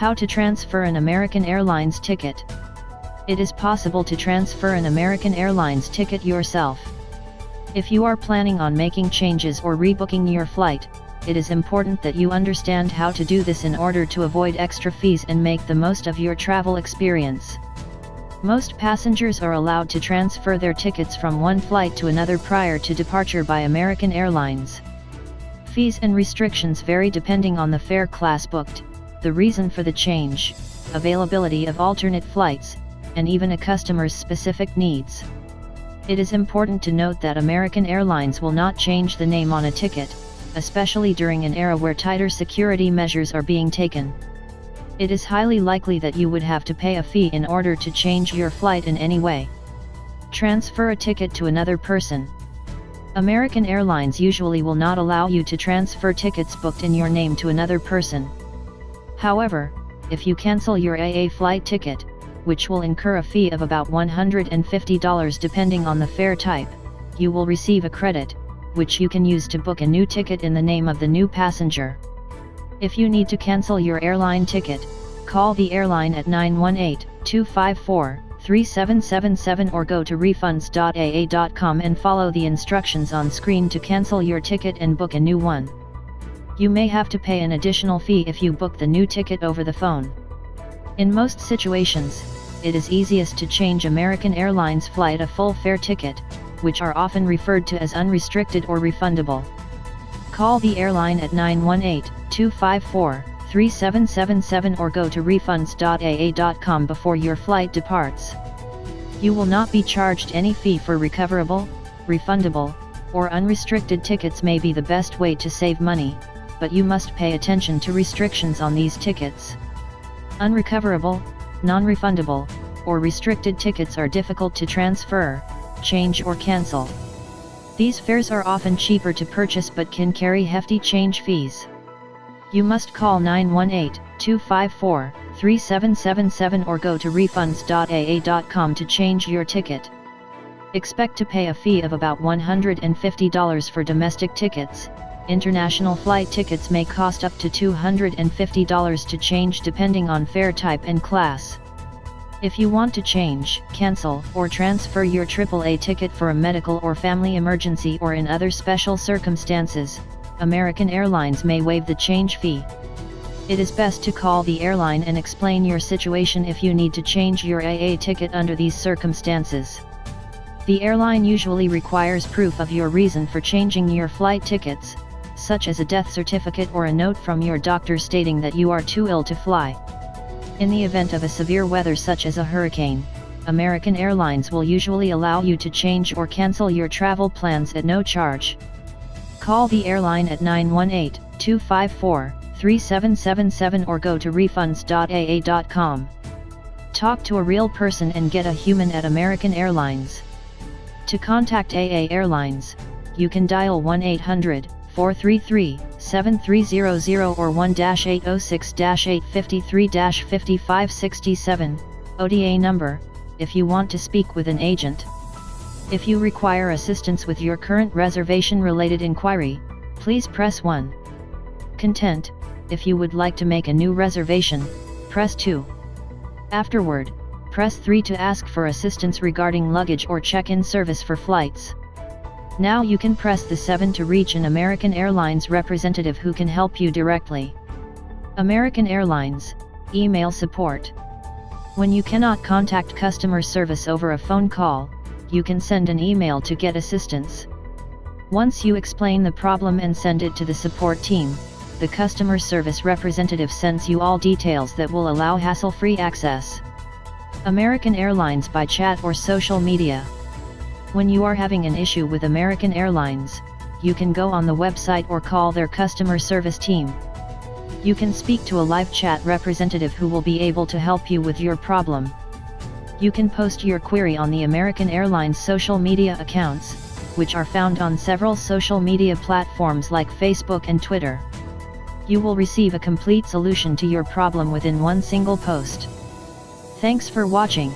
How to transfer an American Airlines ticket. It is possible to transfer an American Airlines ticket yourself. If you are planning on making changes or rebooking your flight, it is important that you understand how to do this in order to avoid extra fees and make the most of your travel experience. Most passengers are allowed to transfer their tickets from one flight to another prior to departure by American Airlines. Fees and restrictions vary depending on the fare class booked, the reason for the change, availability of alternate flights, and even a customer's specific needs. It is important to note that American Airlines will not change the name on a ticket, especially during an era where tighter security measures are being taken it is highly likely that you would have to pay a fee in order to change your flight in any way. Transfer a ticket to another person. American Airlines usually will not allow you to transfer tickets booked in your name to another person. However, if you cancel your AA flight ticket, which will incur a fee of about $150 depending on the fare type, you will receive a credit, which you can use to book a new ticket in the name of the new passenger. If you need to cancel your airline ticket, call the airline at 918-254-3777 or go to refunds.aa.com and follow the instructions on screen to cancel your ticket and book a new one. You may have to pay an additional fee if you book the new ticket over the phone. In most situations, it is easiest to change American Airlines flight a full fare ticket, which are often referred to as unrestricted or refundable. Call the airline at 918-254-3777 or go to refunds.aa.com before your flight departs. You will not be charged any fee for recoverable, refundable, or unrestricted tickets may be the best way to save money, but you must pay attention to restrictions on these tickets. Unrecoverable, non-refundable, or restricted tickets are difficult to transfer, change or cancel. These fares are often cheaper to purchase but can carry hefty change fees. You must call 918-254-3777 or go to refunds.aa.com to change your ticket. Expect to pay a fee of about $150 for domestic tickets. International flight tickets may cost up to $250 to change depending on fare type and class. If you want to change, cancel, or transfer your AAA ticket for a medical or family emergency or in other special circumstances, American Airlines may waive the change fee. It is best to call the airline and explain your situation if you need to change your AA ticket under these circumstances. The airline usually requires proof of your reason for changing your flight tickets, such as a death certificate or a note from your doctor stating that you are too ill to fly. In the event of a severe weather such as a hurricane, American Airlines will usually allow you to change or cancel your travel plans at no charge. Call the airline at 918-254-3777 or go to refunds.aa.com. Talk to a real person and get a human at American Airlines. To contact AA Airlines, you can dial 1-800 433-7300 or 1-806-853-5567, OTA number, if you want to speak with an agent. If you require assistance with your current reservation-related inquiry, please press 1. Content, if you would like to make a new reservation, press 2. Afterward, press 3 to ask for assistance regarding luggage or check-in service for flights. Now you can press the 7 to reach an American Airlines representative who can help you directly. American Airlines, email support. When you cannot contact customer service over a phone call, you can send an email to get assistance. Once you explain the problem and send it to the support team, the customer service representative sends you all details that will allow hassle-free access. American Airlines by chat or social media. When you are having an issue with American Airlines, you can go on the website or call their customer service team. You can speak to a live chat representative who will be able to help you with your problem. You can post your query on the American Airlines social media accounts, which are found on several social media platforms like Facebook and Twitter. You will receive a complete solution to your problem within one single post. Thanks for watching.